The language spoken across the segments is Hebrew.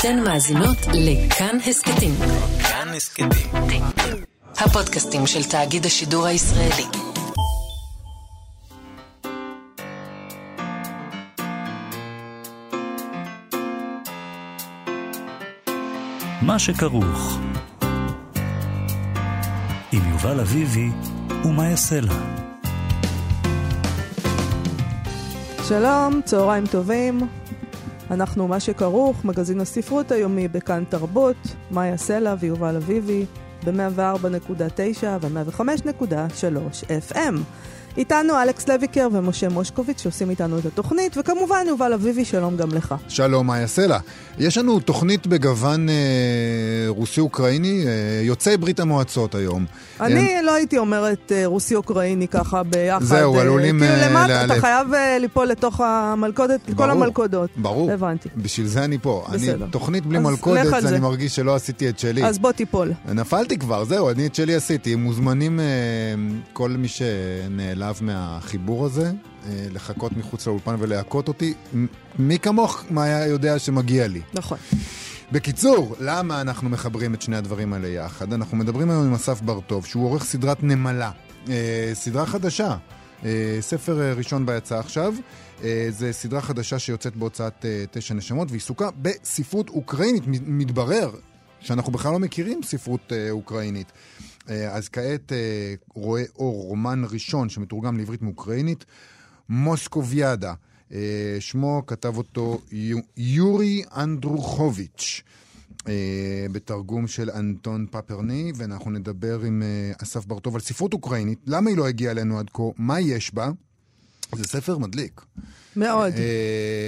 אתן מאזינות לכאן הסכתים. כאן הסכתים. הפודקאסטים של תאגיד השידור הישראלי. מה שכרוך עם יובל אביבי ומה יעשה לה. שלום, צהריים טובים. אנחנו מה שכרוך, מגזין הספרות היומי בכאן תרבות, מאיה סלע ויובל אביבי, ב-104.9 ו-105.3 FM. איתנו אלכס לויקר ומשה מושקוביץ שעושים איתנו את התוכנית, וכמובן יובל אביבי, שלום גם לך. שלום, מאיה סלע. יש לנו תוכנית בגוון אה, רוסי-אוקראיני, אה, יוצאי ברית המועצות היום. אני הם... לא הייתי אומרת אה, רוסי-אוקראיני ככה ביחד. זהו, אה, עלולים כאילו אה, למטה, לאלף. אתה חייב אה, ליפול לתוך המלכודת, ברור, כל המלכודות. ברור, הבנתי. בשביל זה אני פה. בסדר. אני, תוכנית בלי מלכודת, אני זה. מרגיש שלא עשיתי את שלי. אז בוא תיפול. נפלתי כבר, זהו, אני את שלי עשיתי. מוזמנים אה, כל מי שנעלב מהחיבור הזה, אה, לחכות מחוץ לאולפן ולהכות אותי. מי כמוך, מה היה יודע שמגיע לי? נכון. בקיצור, למה אנחנו מחברים את שני הדברים האלה יחד? אנחנו מדברים היום עם אסף בר-טוב, שהוא עורך סדרת נמלה. אה, סדרה חדשה. אה, ספר ראשון ביצא עכשיו. אה, זה סדרה חדשה שיוצאת בהוצאת תשע נשמות, ועיסוקה בספרות אוקראינית. מתברר שאנחנו בכלל לא מכירים ספרות אוקראינית. אה, אז כעת אה, רואה אור רומן ראשון שמתורגם לעברית מאוקראינית, מוסקוביאדה. אה, שמו כתב אותו יורי אנדרוכוביץ'. בתרגום של אנטון פפרני, ואנחנו נדבר עם אסף ברטוב על ספרות אוקראינית, למה היא לא הגיעה אלינו עד כה, מה יש בה. זה ספר מדליק. מאוד.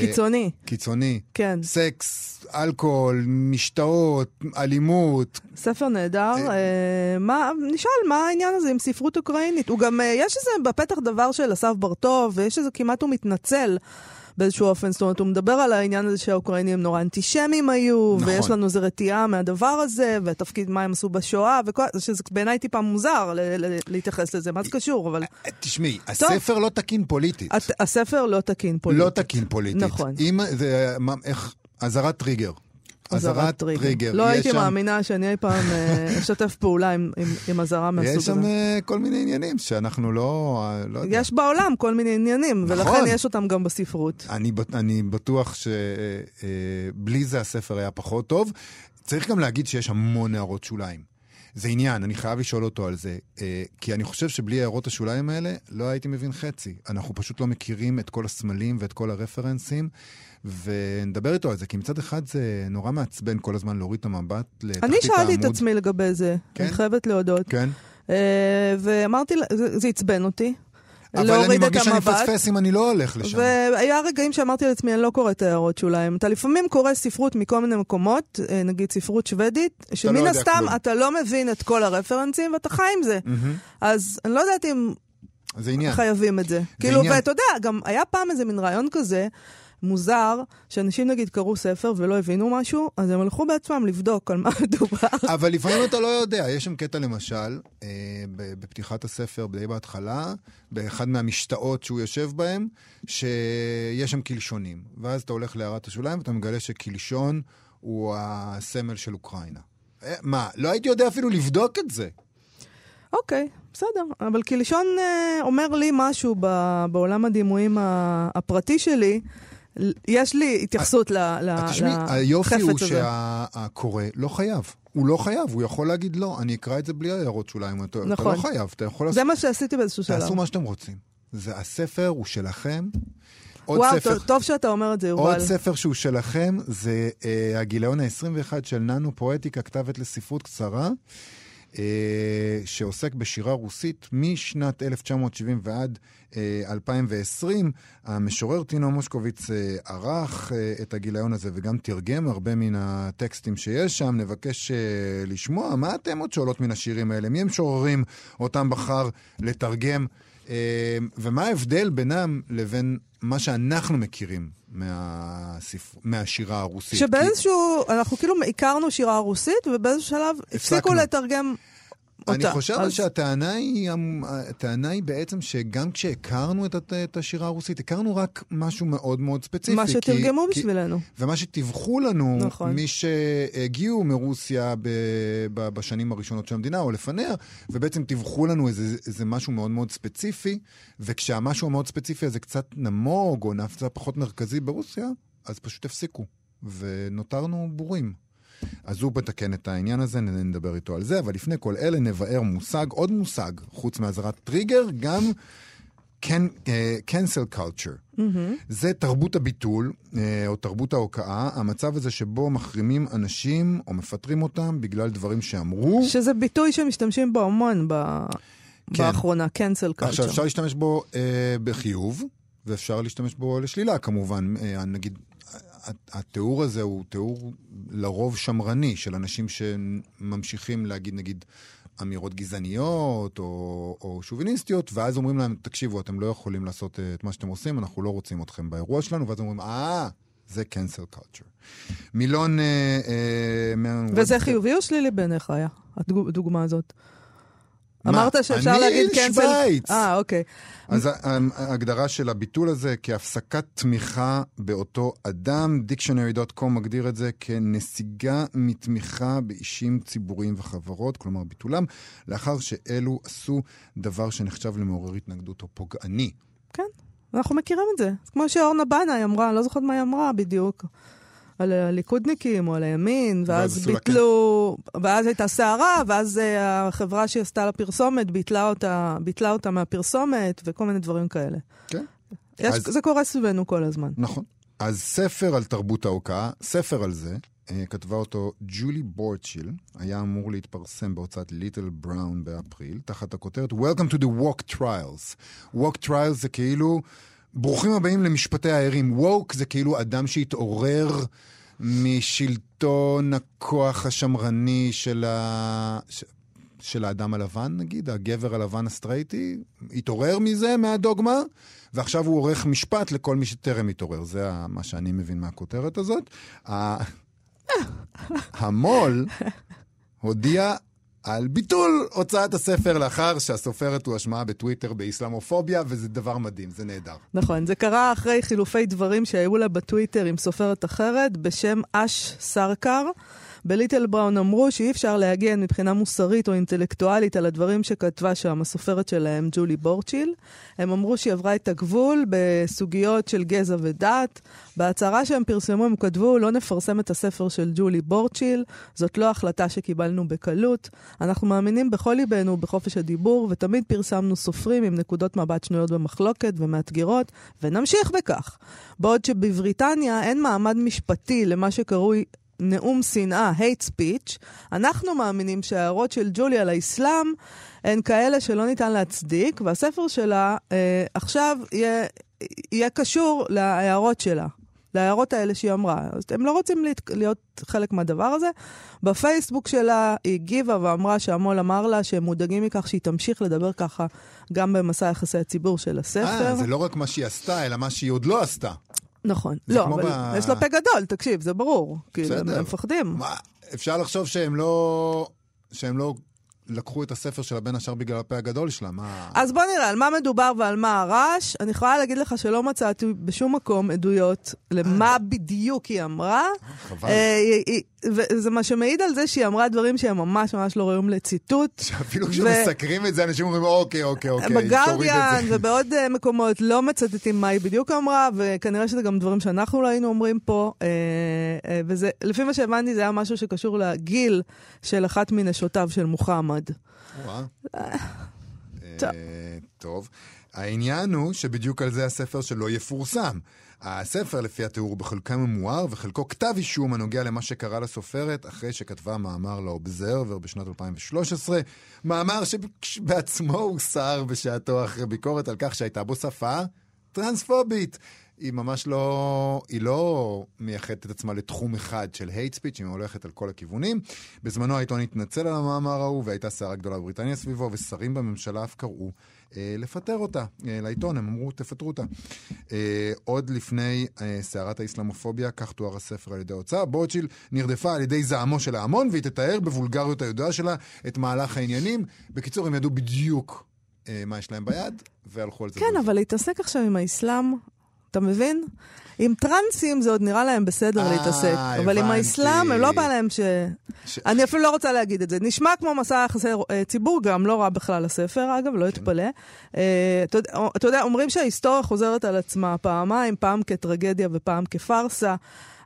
קיצוני. קיצוני. כן. סקס, אלכוהול, משתאות, אלימות. ספר נהדר. אה, מה, נשאל, מה העניין הזה עם ספרות אוקראינית? הוא גם, אה, יש איזה בפתח דבר של אסף ברטוב, ויש איזה כמעט הוא מתנצל. באיזשהו אופן, זאת אומרת, הוא מדבר על העניין הזה שהאוקראינים נורא אנטישמים היו, נכון. ויש לנו איזו רתיעה מהדבר הזה, והתפקיד מה הם עשו בשואה, וכל, שזה בעיניי טיפה מוזר ל- ל- להתייחס לזה, מה זה קשור, אבל... תשמעי, הספר לא תקין פוליטית. הספר לא תקין פוליטית. לא תקין פוליטית. נכון. אם זה, איך, אזהרת טריגר. אזהרת טריגר. לא הייתי שם... מאמינה שאני אי פעם אה, אשתף פעולה עם, עם, עם אזהרה מהסוג הזה. יש שם אה, כל מיני עניינים שאנחנו לא... לא יודע. יש בעולם כל מיני עניינים, נכון. ולכן יש אותם גם בספרות. אני, אני בטוח שבלי אה, זה הספר היה פחות טוב. צריך גם להגיד שיש המון הערות שוליים. זה עניין, אני חייב לשאול אותו על זה. כי אני חושב שבלי הערות השוליים האלה, לא הייתי מבין חצי. אנחנו פשוט לא מכירים את כל הסמלים ואת כל הרפרנסים. ונדבר איתו על זה, כי מצד אחד זה נורא מעצבן כל הזמן להוריד את המבט לתחתית העמוד. אני שאלתי את עצמי לגבי זה, כן? אני חייבת להודות. כן. Uh, ואמרתי, זה, זה עצבן אותי. אבל אני מרגיש שאני מפספס אם אני לא הולך לשם. והיה רגעים שאמרתי לעצמי, אני לא קורא את ההערות שלהם. אתה לפעמים קורא ספרות מכל מיני מקומות, אה, נגיד ספרות שוודית, שמן לא הסתם כלום. אתה לא מבין את כל הרפרנסים ואתה חי עם זה. Mm-hmm. אז אני לא יודעת אם חייבים את זה. זה כאילו, ואתה יודע, גם היה פעם איזה מין רעיון כזה, מוזר שאנשים נגיד קראו ספר ולא הבינו משהו, אז הם הלכו בעצמם לבדוק על מה מדובר. אבל לפעמים אתה לא יודע. יש שם קטע למשל, אה, בפתיחת הספר, די בהתחלה, באחד מהמשתאות שהוא יושב בהם, שיש שם קלשונים. ואז אתה הולך להערת השוליים ואתה מגלה שקלשון הוא הסמל של אוקראינה. אה, מה, לא הייתי יודע אפילו לבדוק את זה. אוקיי, בסדר. אבל קלשון אה, אומר לי משהו בעולם הדימויים הפרטי שלי. יש לי התייחסות לחפץ הזה. תשמעי, היופי הוא שהקורא לא חייב. הוא לא חייב, הוא יכול להגיד לא, אני אקרא את זה בלי הערות שוליים. אתה, נכון. אתה לא חייב, אתה יכול לעשות... זה מה שעשיתי באיזשהו שלב. תעשו מה שאתם רוצים. זה, הספר הוא שלכם. וואו, ספר, טוב, טוב שאתה אומר את זה, יובל. עוד ספר שהוא שלכם, זה אה, הגיליון ה-21 של ננו פואטיקה, כתבת לספרות קצרה. אה, שעוסק בשירה רוסית משנת 1970 ועד 2020. אה, המשורר טינו מושקוביץ אה, ערך את הגיליון הזה וגם תרגם הרבה מן הטקסטים שיש שם. נבקש לשמוע מה התמות שעולות מן השירים האלה, מי הם שוררים אותם בחר לתרגם. ומה ההבדל בינם לבין מה שאנחנו מכירים מהספר... מהשירה הרוסית? שבאיזשהו, כי... אנחנו כאילו הכרנו שירה רוסית, ובאיזשהו שלב הפסיקו לתרגם אני אותה. חושב אז- שהטענה היא, הטענה היא בעצם שגם כשהכרנו את, הת- את השירה הרוסית, הכרנו רק משהו מאוד מאוד ספציפי. מה כי- שתרגמו כי- בשבילנו. ומה שתיווכו לנו, נכון. מי שהגיעו מרוסיה ב, ב, בשנים הראשונות של המדינה, או לפניה, ובעצם תיווכו לנו איזה, איזה משהו מאוד מאוד ספציפי, וכשהמשהו המאוד ספציפי הזה קצת נמוג, או נפצע פחות מרכזי ברוסיה, אז פשוט הפסיקו, ונותרנו בורים. אז הוא מתקן את העניין הזה, נדבר איתו על זה, אבל לפני כל אלה נבער מושג, עוד מושג, חוץ מאזהרת טריגר, גם can, uh, cancel culture. Mm-hmm. זה תרבות הביטול, uh, או תרבות ההוקעה, המצב הזה שבו מחרימים אנשים או מפטרים אותם בגלל דברים שאמרו. שזה ביטוי שמשתמשים בו המון ב... כן. באחרונה, cancel culture. עכשיו, אפשר להשתמש בו uh, בחיוב, ואפשר להשתמש בו לשלילה, כמובן. Uh, נגיד, התיאור הזה הוא תיאור לרוב שמרני, של אנשים שממשיכים להגיד, נגיד, אמירות גזעניות או, או שוביניסטיות, ואז אומרים להם, תקשיבו, אתם לא יכולים לעשות uh, את מה שאתם עושים, אנחנו לא רוצים אתכם באירוע שלנו, ואז אומרים, אה, זה cancel culture. מילון... Uh, uh, וזה חיובי או שלילי בעיניך היה, הדוגמה הזאת? מה? אמרת שאפשר אני להגיד cancel... שווייץ. אה, אוקיי. אז ההגדרה של הביטול הזה כהפסקת תמיכה באותו אדם, dictionary.com מגדיר את זה כנסיגה מתמיכה באישים ציבוריים וחברות, כלומר ביטולם, לאחר שאלו עשו דבר שנחשב למעורר התנגדות או פוגעני. כן, אנחנו מכירים את זה. כמו שאורנה בנאי אמרה, אני לא זוכרת מה היא אמרה בדיוק. על הליכודניקים או על הימין, ואז לה ביטלו, ואז הייתה סערה, ואז אה, החברה שעשתה לה פרסומת ביטלה אותה, ביטלה אותה מהפרסומת, וכל מיני דברים כאלה. כן. יש, אז- זה קורה סביבנו כל הזמן. נכון. אז ספר על תרבות ההוקעה, ספר על זה, אה, כתבה אותו ג'ולי בורצ'יל, היה אמור להתפרסם בהוצאת ליטל בראון באפריל, תחת הכותרת Welcome to the Woke Trials. Woke Trials זה כאילו, ברוכים הבאים למשפטי הערים. Woke זה כאילו אדם שהתעורר משלטון הכוח השמרני של ה... של האדם הלבן, נגיד, הגבר הלבן הסטרייטי, התעורר מזה, מהדוגמה, ועכשיו הוא עורך משפט לכל מי שטרם התעורר. זה מה שאני מבין מהכותרת הזאת. המו"ל הודיע על ביטול הוצאת הספר לאחר שהסופרת הואשמה בטוויטר באסלאמופוביה, וזה דבר מדהים, זה נהדר. נכון, זה קרה אחרי חילופי דברים שהיו לה בטוויטר עם סופרת אחרת בשם אש סרקר. בליטל בראון אמרו שאי אפשר להגן מבחינה מוסרית או אינטלקטואלית על הדברים שכתבה שם הסופרת שלהם, ג'ולי בורצ'יל. הם אמרו שהיא עברה את הגבול בסוגיות של גזע ודת. בהצהרה שהם פרסמו הם כתבו, לא נפרסם את הספר של ג'ולי בורצ'יל, זאת לא החלטה שקיבלנו בקלות. אנחנו מאמינים בכל ליבנו בחופש הדיבור, ותמיד פרסמנו סופרים עם נקודות מבט שנויות במחלוקת ומאתגרות, ונמשיך בכך. בעוד שבבריטניה אין מעמד משפטי למה שקרוי נאום שנאה, hate speech, אנחנו מאמינים שההערות של ג'ולי על האסלאם הן כאלה שלא ניתן להצדיק, והספר שלה אה, עכשיו יהיה, יהיה קשור להערות שלה. להערות האלה שהיא אמרה. אז הם לא רוצים להיות, להיות חלק מהדבר הזה. בפייסבוק שלה היא הגיבה ואמרה שהמו"ל אמר לה שהם מודאגים מכך שהיא תמשיך לדבר ככה גם במסע יחסי הציבור של הספר. אה, זה לא רק מה שהיא עשתה, אלא מה שהיא עוד לא עשתה. נכון. לא, אבל ב- יש לה פה גדול, תקשיב, זה ברור. כאילו, בסדר. הם מפחדים. מה, אפשר לחשוב שהם לא... שהם לא לקחו את הספר שלה בין השאר בגלל הפה הגדול שלה, מה... אז בוא נראה על מה מדובר ועל מה הרעש. אני יכולה להגיד לך שלא מצאתי בשום מקום עדויות למה בדיוק היא אמרה. חבל. אה, וזה מה שמעיד על זה שהיא אמרה דברים שהם ממש ממש לא ראויים לציטוט. שאפילו כשמסקרים את זה, אנשים אומרים, אוקיי, אוקיי, אוקיי, תוריד בגרדיאן את זה. ובעוד uh, מקומות לא מצטטים מה היא בדיוק אמרה, וכנראה שזה גם דברים שאנחנו לא היינו אומרים פה, uh, וזה, לפי מה שהבנתי, זה היה משהו שקשור לגיל של אחת מנשותיו של מוחמד. טוב. אה, טוב. העניין הוא שבדיוק על זה הספר שלא יפורסם. הספר, לפי התיאור, בחלקו ממואר וחלקו כתב אישום הנוגע למה שקרה לסופרת אחרי שכתבה מאמר לאובזרבר בשנת 2013. מאמר שבעצמו הוסר בשעתו אחרי ביקורת על כך שהייתה בו שפה טרנספובית. היא ממש לא, היא לא מייחדת את עצמה לתחום אחד של hate speech, היא הולכת על כל הכיוונים. בזמנו העיתון התנצל על המאמר ההוא, והייתה סערה גדולה בבריטניה סביבו, ושרים בממשלה אף קראו אה, לפטר אותה אה, לעיתון, הם אמרו, תפטרו אותה. אה, עוד לפני אה, סערת האסלאמופוביה, כך תואר הספר על ידי ההוצאה, בורצ'יל נרדפה על ידי זעמו של ההמון, והיא תתאר בוולגריות הידועה שלה את מהלך העניינים. בקיצור, הם ידעו בדיוק אה, מה יש להם ביד, והלכו על זה. כן, אבל להתעסק עכשיו עם האסלאם, אתה מבין? עם טרנסים זה עוד נראה להם בסדר אה, להתעסק, אבל עם הבנתי. האסלאם, הם לא בא להם ש... ש- אני אפילו לא רוצה להגיד את זה. נשמע כמו מסע יחסי אה, ציבור, גם לא רע בכלל הספר, אגב, לא אתפלא. אה, אתה יודע, אומרים שההיסטוריה חוזרת על עצמה פעמיים, פעם כטרגדיה ופעם כפארסה.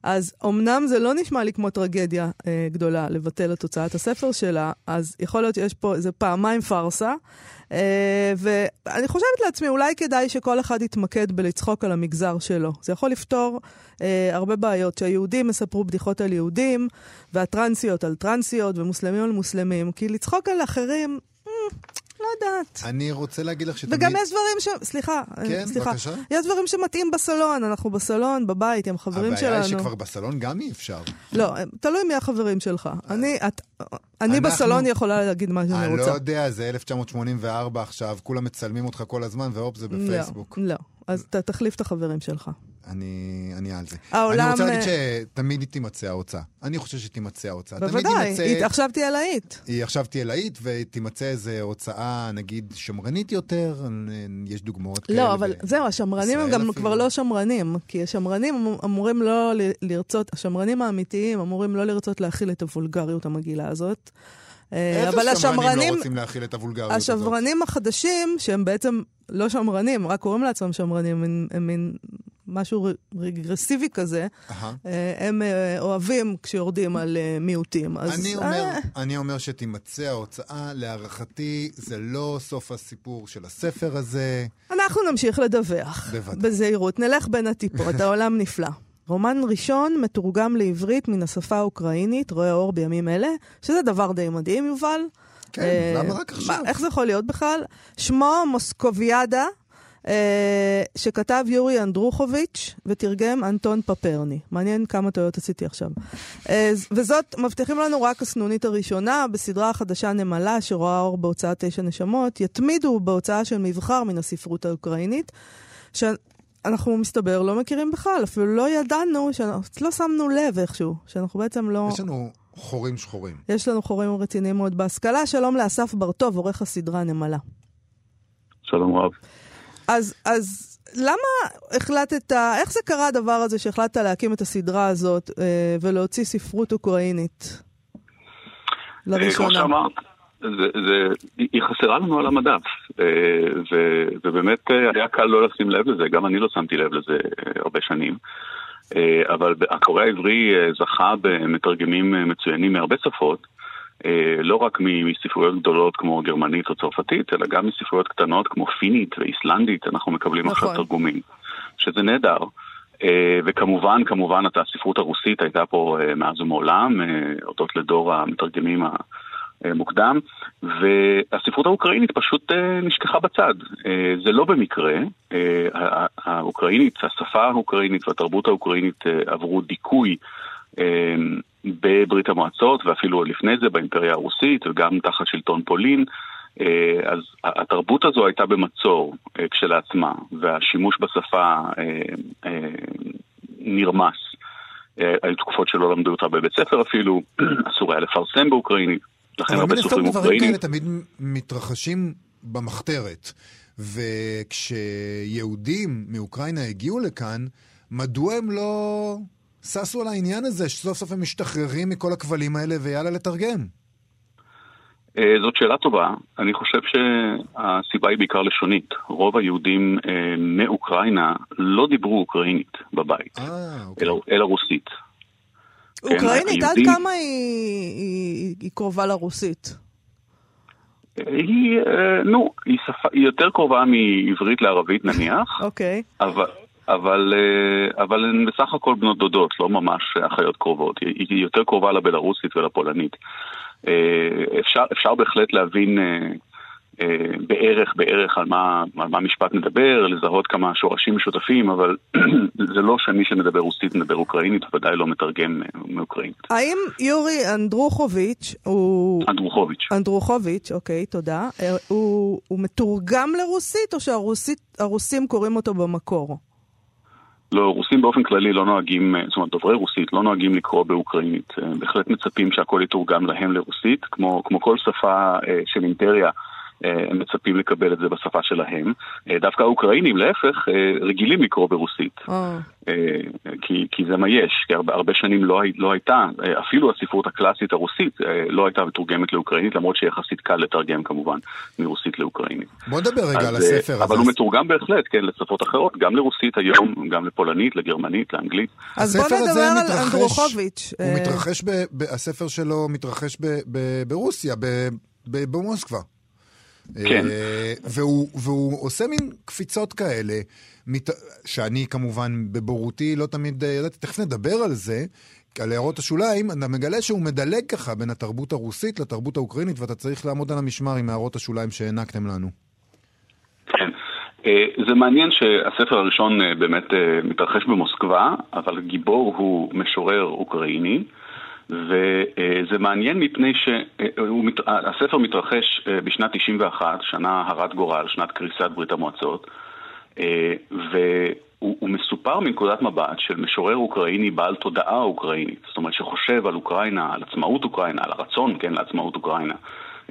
אז אמנם זה לא נשמע לי כמו טרגדיה אה, גדולה לבטל את הוצאת הספר שלה, אז יכול להיות שיש פה איזה פעמיים פארסה. אה, ואני חושבת לעצמי, אולי כדאי שכל אחד יתמקד בלצחוק על המגזר שלו. זה יכול לפתור אה, הרבה בעיות, שהיהודים יספרו בדיחות על יהודים, והטרנסיות על טרנסיות, ומוסלמים על מוסלמים, כי לצחוק על אחרים, אה, לא יודעת. אני רוצה להגיד לך שתמיד... וגם יש דברים ש... סליחה, אה, כן, סליחה. בבקשה. יש דברים שמתאים בסלון, אנחנו בסלון, בבית, עם חברים שלנו. הבעיה היא שכבר בסלון גם אי אפשר. לא, תלוי מי החברים שלך. אני, את, אני אנחנו- בסלון יכולה להגיד מה שאני אני לא רוצה. יודע, זה 1984 עכשיו, כולם מצלמים אותך כל הזמן, והופ, זה בפייסבוק. לא, לא. אז תחליף את החברים שלך. אני, אני על זה. העולם, אני רוצה להגיד אה, שתמיד תימצא ההוצאה. אני חושב שתימצא ההוצאה. בוודאי, יימצא- היא עכשיו תהיה להיט. היא עכשיו תהיה להיט, ותימצא איזו הוצאה, נגיד, שמרנית יותר, יש דוגמאות כאלה. לא, אבל ב- זהו, השמרנים הם גם אפילו. כבר לא שמרנים, כי השמרנים אמ- אמורים לא לרצות, השמרנים האמיתיים אמורים לא לרצות להכיל את הוולגריות המגעילה הזאת. אה, אבל שמרנים השמרנים, לא רוצים להכיל את הוולגריות הזאת? השמרנים החדשים, שהם בעצם לא שמרנים, רק קוראים לעצמם שמרנים, הם מין משהו רגרסיבי כזה. אה, הם אה, אוהבים כשיורדים על אה, מיעוטים. אז, אני אומר, אני אומר שתימצא ההוצאה, להערכתי, זה לא סוף הסיפור של הספר הזה. אנחנו נמשיך לדווח. בוודאי. בזהירות. נלך בין הטיפות, העולם נפלא. רומן ראשון מתורגם לעברית מן השפה האוקראינית, רואה אור בימים אלה, שזה דבר די מדהים, יובל. כן, למה רק עכשיו? איך זה יכול להיות בכלל? שמו מוסקוביאדה, שכתב יורי אנדרוחוביץ' ותרגם אנטון פפרני. מעניין כמה טעויות עשיתי עכשיו. אה, וזאת, מבטיחים לנו רק הסנונית הראשונה, בסדרה החדשה נמלה, שרואה אור בהוצאת תשע נשמות, יתמידו בהוצאה של מבחר מן הספרות האוקראינית, שאנחנו, מסתבר, לא מכירים בכלל, אפילו לא ידענו, שאנחנו, לא שמנו לב איכשהו, שאנחנו בעצם לא... יש לנו חורים שחורים. יש לנו חורים רציניים מאוד בהשכלה. שלום לאסף בר-טוב, עורך הסדרה נמלה. שלום רב. אז, אז למה החלטת, איך זה קרה הדבר הזה שהחלטת להקים את הסדרה הזאת אה, ולהוציא ספרות אוקראינית לראשונה? שאמרת, זה, זה, היא חסרה לנו על המדף, אה, ו, ובאמת אה, היה קל לא לשים לב לזה, גם אני לא שמתי לב לזה אה, הרבה שנים. אה, אבל הקורא העברי אה, זכה במתרגמים אה, מצוינים מהרבה שפות, אה, לא רק מספרויות גדולות כמו גרמנית או צרפתית, אלא גם מספרויות קטנות כמו פינית ואיסלנדית, אנחנו מקבלים עכשיו נכון. תרגומים, שזה נהדר. אה, וכמובן, כמובן, הספרות הרוסית הייתה פה אה, מאז ומעולם, אה, הודות לדור המתרגמים המוקדם, והספרות האוקראינית פשוט אה, נשכחה בצד. אה, זה לא במקרה, אה, הא- האוקראינית, השפה האוקראינית והתרבות האוקראינית אה, עברו דיכוי אה, בברית המועצות, ואפילו לפני זה באימפריה הרוסית, וגם תחת שלטון פולין. אה, אז התרבות הזו הייתה במצור אה, כשלעצמה, והשימוש בשפה אה, נרמס. היו תקופות שלא למדו אותה בבית ספר אפילו, אסור היה לפרסם באוקראינית, לכן אבל הרבה סופרים אוקראינים. כאלה תמיד מתרחשים במחתרת. וכשיהודים מאוקראינה הגיעו לכאן, מדוע הם לא ששו על העניין הזה, שסוף סוף הם משתחררים מכל הכבלים האלה ויאללה לתרגם? אה, זאת שאלה טובה. אני חושב שהסיבה היא בעיקר לשונית. רוב היהודים אה, מאוקראינה לא דיברו אוקראינית בבית, אה, אוקיי. אלא, אלא רוסית. כן, אוקראינית, עד כמה היא, היא, היא קרובה לרוסית? היא, אה, נו, היא, שפה, היא יותר קרובה מעברית לערבית נניח, אוקיי. אבל, אבל, אה, אבל הן בסך הכל בנות דודות, לא ממש אחיות קרובות. היא, יותר קרובה לבלארוסית ולפולנית. אה, אפשר, אפשר בהחלט להבין, אה, בערך, בערך על מה, על מה המשפט מדבר, לזהות כמה שורשים משותפים, אבל זה לא שמי שמדבר רוסית מדבר אוקראינית, ודאי לא מתרגם מאוקראינית. האם יורי אנדרוכוביץ' הוא... אנדרוכוביץ'. אנדרוכוביץ', אוקיי, תודה. הוא, הוא מתורגם לרוסית, או שהרוסים קוראים אותו במקור? לא, רוסים באופן כללי לא נוהגים, זאת אומרת דוברי רוסית לא נוהגים לקרוא באוקראינית. בהחלט מצפים שהכל יתורגם להם לרוסית, כמו, כמו כל שפה של אימפריה. אה, הם מצפים לקבל את זה בשפה שלהם. אה, דווקא האוקראינים, להפך, אה, רגילים לקרוא ברוסית. Oh. כי, כי זה מה יש, כי הרבה, הרבה שנים לא, לא הייתה, אפילו הספרות הקלאסית הרוסית לא הייתה מתורגמת לאוקראינית, למרות שיחסית קל לתרגם כמובן מרוסית לאוקראינית. בוא נדבר רגע אז, על הספר הזה. אבל הוא מתורגם בהחלט, כן, לשפות אחרות, גם לרוסית היום, גם לפולנית, לגרמנית, לאנגלית. אז בוא נדבר על אנדרוכוביץ'. הוא מתרחש, ב, ב, הספר שלו מתרחש ב, ב, ברוסיה, ב, ב, במוסקבה. כן. אה, והוא, והוא עושה מין קפיצות כאלה, מת... שאני כמובן בבורותי לא תמיד אה, ידעתי, תכף נדבר על זה, על הערות השוליים, אתה מגלה שהוא מדלג ככה בין התרבות הרוסית לתרבות האוקראינית, ואתה צריך לעמוד על המשמר עם הערות השוליים שהענקתם לנו. כן. אה, זה מעניין שהספר הראשון באמת מתרחש במוסקבה, אבל גיבור הוא משורר אוקראיני. וזה מעניין מפני שהספר מתרחש אה, בשנת 91, שנה הרת גורל, שנת קריסת ברית המועצות, אה, והוא מסופר מנקודת מבט של משורר אוקראיני בעל תודעה אוקראינית, זאת אומרת שחושב על אוקראינה, על עצמאות אוקראינה, על הרצון, כן, לעצמאות אוקראינה.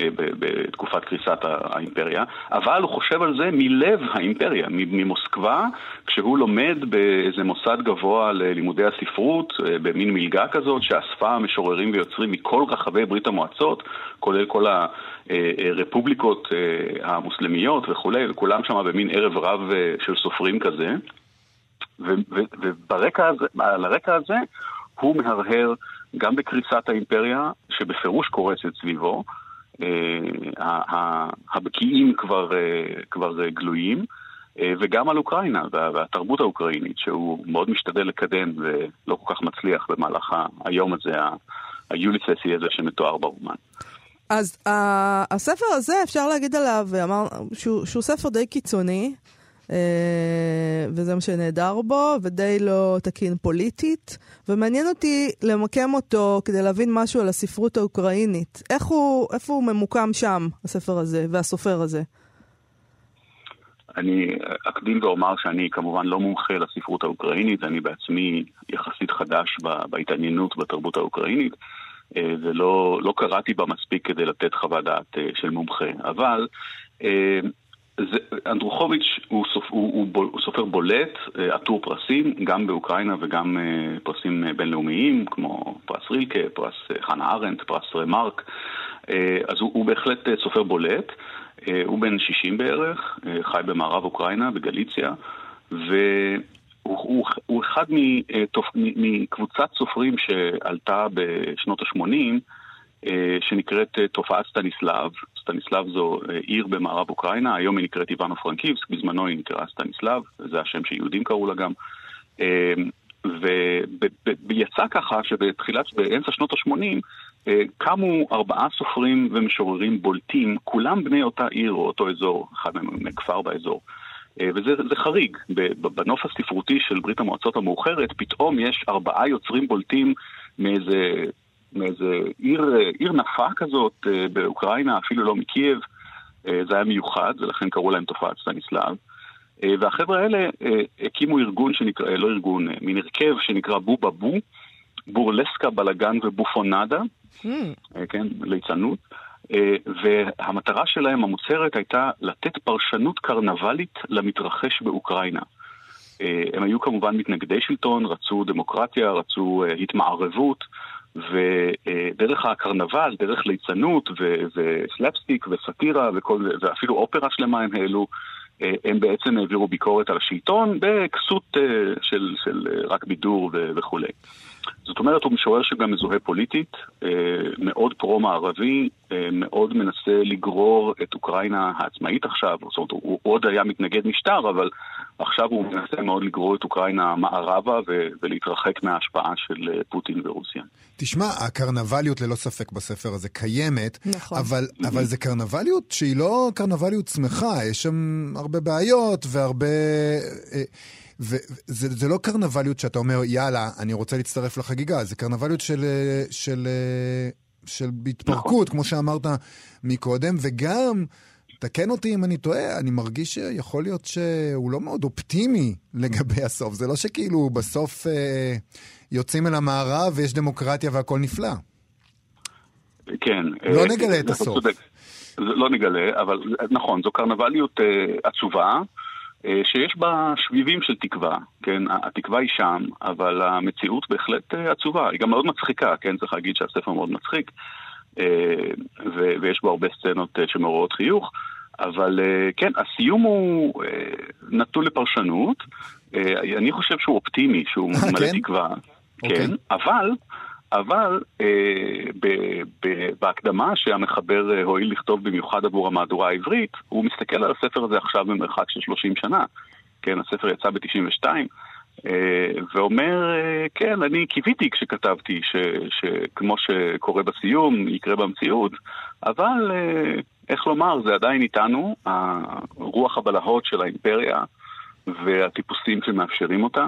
אה, בתקופת קריסת האימפריה, אבל הוא חושב על זה מלב האימפריה, ממוסקבה, כשהוא לומד באיזה מוסד גבוה ללימודי הספרות, אה, במין מלגה כזאת, שאספה משוררים ויוצרים מכל רחבי ברית המועצות, כולל כל הרפובליקות אה, המוסלמיות וכולי, וכולם שם במין ערב רב של סופרים כזה. וברקע הזה, על הרקע הזה הוא מהרהר גם בקריסת האימפריה, שבפירוש קורסת סביבו, אה, הבקיעים כבר, אה, כבר גלויים, אה, וגם על אוקראינה והתרבות האוקראינית, שהוא מאוד משתדל לקדם ולא כל כך מצליח במהלך היום הזה, היוליססי הזה שמתואר ברומן. אז הספר הזה, אפשר להגיד עליו, אמר, שהוא, שהוא ספר די קיצוני, אה, וזה מה שנהדר בו, ודי לא תקין פוליטית. ומעניין אותי למקם אותו כדי להבין משהו על הספרות האוקראינית. איך הוא, איפה הוא ממוקם שם, הספר הזה והסופר הזה? אני אקדים ואומר שאני כמובן לא מומחה לספרות האוקראינית, אני בעצמי יחסית חדש בהתעניינות בתרבות האוקראינית, אה, ולא לא קראתי בה מספיק כדי לתת חוות דעת אה, של מומחה. אבל זה, אנדרוכוביץ' הוא, סופ, הוא, הוא, הוא סופר בולט, אה, עטור פרסים, גם באוקראינה וגם אה, פרסים אה, בינלאומיים, כמו פרס רילקה, פרס חנה ארנדט, פרס רמרק, אז הוא, הוא בהחלט סופר בולט. הוא בן 60 בערך, חי במערב אוקראינה, בגליציה, והוא הוא, הוא אחד מקבוצת סופרים שעלתה בשנות ה-80, שנקראת תופעת סטניסלב. סטניסלב זו אה, עיר במערב אוקראינה, היום היא נקראת איוונו פרנקיבסק, בזמנו היא נקראה סטניסלב, זה השם שיהודים קראו לה גם. אה, ויצא ככה שבתחילת, באמצע שנות ה-80, אה, קמו ארבעה סופרים ומשוררים בולטים, כולם בני אותה עיר או אותו אזור, אחד מהם מכפר באזור. וזה חריג, בנוף הספרותי של ברית המועצות המאוחרת, פתאום יש ארבעה יוצרים בולטים מאיזה מאיזה עיר, עיר נפה כזאת אה, באוקראינה, אפילו לא מקייב. אה, זה היה מיוחד, ולכן קראו להם תופעת סטניסלב. אה, והחבר'ה האלה הקימו ארגון שנקרא, לא ארגון, מין הרכב שנקרא בובה בו, בורלסקה, בלאגן ובופונדה, mm. כן, ליצנות. והמטרה שלהם המוצהרת הייתה לתת פרשנות קרנבלית למתרחש באוקראינה. הם היו כמובן מתנגדי שלטון, רצו דמוקרטיה, רצו התמערבות, ודרך הקרנבל, דרך ליצנות וסלפסטיק וסאטירה וכל, ואפילו אופרה שלמה הם העלו, אה, הם בעצם העבירו ביקורת על השלטון בכסות אה, של, של רק בידור וכולי. זאת אומרת, הוא משורר שגם מזוהה פוליטית, אה, מאוד פרו-מערבי, אה, מאוד מנסה לגרור את אוקראינה העצמאית עכשיו, זאת אומרת, הוא עוד היה מתנגד משטר, אבל עכשיו הוא מנסה מאוד לגרור את אוקראינה מערבה ולהתרחק מההשפעה של אה, פוטין ורוסיה. תשמע, הקרנבליות ללא ספק בספר הזה קיימת, נכון. אבל, אבל זה קרנבליות שהיא לא קרנבליות שמחה, יש שם הרבה בעיות והרבה... וזה לא קרנבליות שאתה אומר, יאללה, אני רוצה להצטרף לחגיגה, זה קרנבליות של, של, של התפרקות, כמו שאמרת מקודם, וגם, תקן אותי אם אני טועה, אני מרגיש שיכול להיות שהוא לא מאוד אופטימי לגבי הסוף. זה לא שכאילו בסוף אה, יוצאים אל המערב ויש דמוקרטיה והכל נפלא. כן. לא אה, נגלה את הסוף. לא נגלה, אבל נכון, זו קרנבליות אה, עצובה. אה, שיש בה שביבים של תקווה, כן? התקווה היא שם, אבל המציאות בהחלט אה, עצובה. היא גם מאוד מצחיקה, כן? צריך להגיד שהספר מאוד מצחיק, אה, ויש בו הרבה סצנות שמעוררות חיוך, אבל כן, הסיום הוא נתון לפרשנות. אני חושב שהוא אופטימי, שהוא מלא כן? תקווה. Okay. אוקיי. כן, אבל... אבל אה, ב, ב, בהקדמה שהמחבר אה, הואיל לכתוב במיוחד עבור המהדורה העברית, הוא מסתכל על הספר הזה עכשיו במרחק של 30 שנה. כן, הספר יצא ב-92, אה, ואומר, אה, כן, אני קיוויתי כשכתבתי ש, שכמו שקורה בסיום, יקרה במציאות, אבל אה, איך לומר, זה עדיין איתנו, רוח הבלהות של האימפריה והטיפוסים שמאפשרים אותה.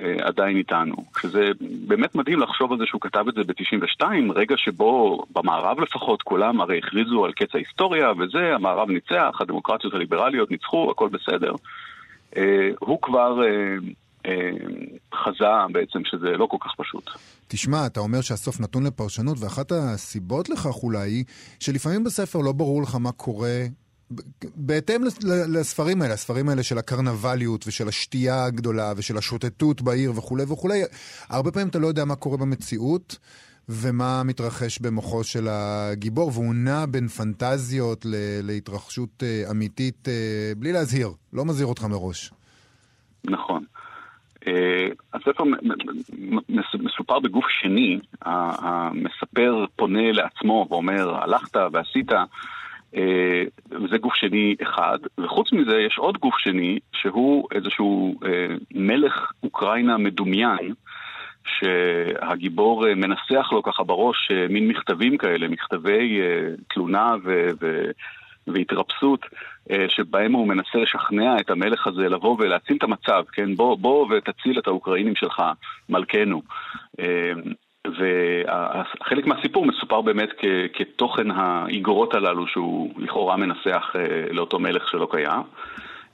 אה, עדיין איתנו. שזה באמת מדהים לחשוב על זה שהוא כתב את זה ב-92, רגע שבו במערב לפחות כולם הרי הכריזו על קץ ההיסטוריה וזה, המערב ניצח, הדמוקרטיות הליברליות ניצחו, הכל בסדר. אה, הוא כבר אה, חזה בעצם שזה לא כל כך פשוט. תשמע, אתה אומר שהסוף נתון לפרשנות, ואחת הסיבות לכך אולי היא שלפעמים בספר לא ברור לך מה קורה בהתאם לספרים האלה, הספרים האלה של הקרנבליות ושל השתייה הגדולה ושל השוטטות בעיר וכולי וכולי, הרבה פעמים אתה לא יודע מה קורה במציאות. ומה מתרחש במוחו של הגיבור, והוא נע בין פנטזיות להתרחשות uh, אמיתית, uh, בלי להזהיר, לא מזהיר אותך מראש. נכון. Uh, הספר מסופר בגוף שני, המספר פונה לעצמו ואומר, הלכת ועשית, אה, וזה גוף שני אחד, וחוץ מזה יש עוד גוף שני שהוא איזשהו אה, מלך אוקראינה מדומיין שהגיבור אה, מנסח לו ככה בראש מין מכתבים כאלה, מכתבי תלונה ו... ו והתרפסות, שבהם הוא מנסה לשכנע את המלך הזה לבוא ולהציל את המצב, כן? בוא, בוא ותציל את האוקראינים שלך, מלכנו. וחלק מהסיפור מסופר באמת כ- כתוכן האיגרות הללו שהוא לכאורה מנסח אה, לאותו מלך שלא קיים.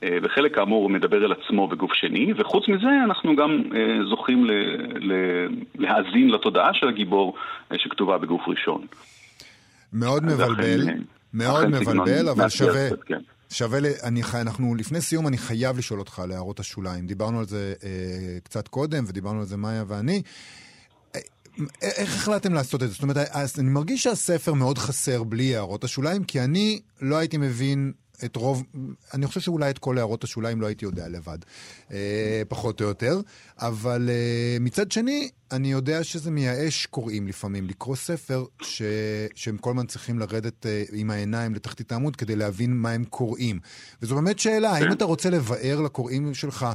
אה, וחלק כאמור מדבר אל עצמו בגוף שני, וחוץ מזה אנחנו גם אה, זוכים ל- ל- להאזין לתודעה של הגיבור שכתובה בגוף ראשון. מאוד מבלבל, אכן, מאוד אכן מבלבל, אבל שווה... כן. שווה, ל... אני, אנחנו לפני סיום אני חייב לשאול אותך על הערות השוליים. דיברנו על זה אה, קצת קודם, ודיברנו על זה מאיה ואני. איך החלטתם לעשות את זה? זאת אומרת, אני מרגיש שהספר מאוד חסר בלי הערות השוליים, כי אני לא הייתי מבין את רוב, אני חושב שאולי את כל הערות השוליים לא הייתי יודע לבד, אה, פחות או יותר, אבל אה, מצד שני, אני יודע שזה מייאש קוראים לפעמים, לקרוא ספר ש... שהם כל הזמן צריכים לרדת אה, עם העיניים לתחתית העמוד כדי להבין מה הם קוראים. וזו באמת שאלה, האם אתה רוצה לבאר לקוראים שלך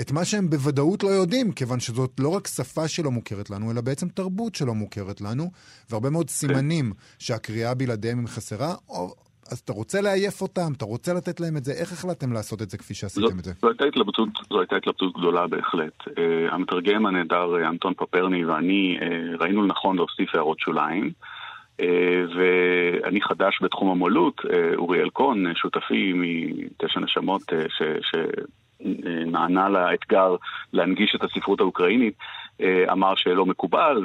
את מה שהם בוודאות לא יודעים, כיוון שזאת לא רק שפה שלא מוכרת לנו, אלא בעצם תרבות שלא מוכרת לנו, והרבה מאוד סימנים שהקריאה בלעדיהם היא חסרה, או, אז אתה רוצה לעייף אותם, אתה רוצה לתת להם את זה, איך החלטתם לעשות את זה כפי שעשיתם זו, את זה? זו הייתה התלבטות, זו הייתה התלבטות גדולה בהחלט. Uh, המתרגם הנהדר uh, אנטון פפרני ואני uh, ראינו לנכון להוסיף הערות שוליים. Uh, ואני חדש בתחום המו"לות, uh, אוריאל קון, שותפי מתשע נשמות, uh, ש, שנענה לאתגר להנגיש את הספרות האוקראינית, uh, אמר שלא מקובל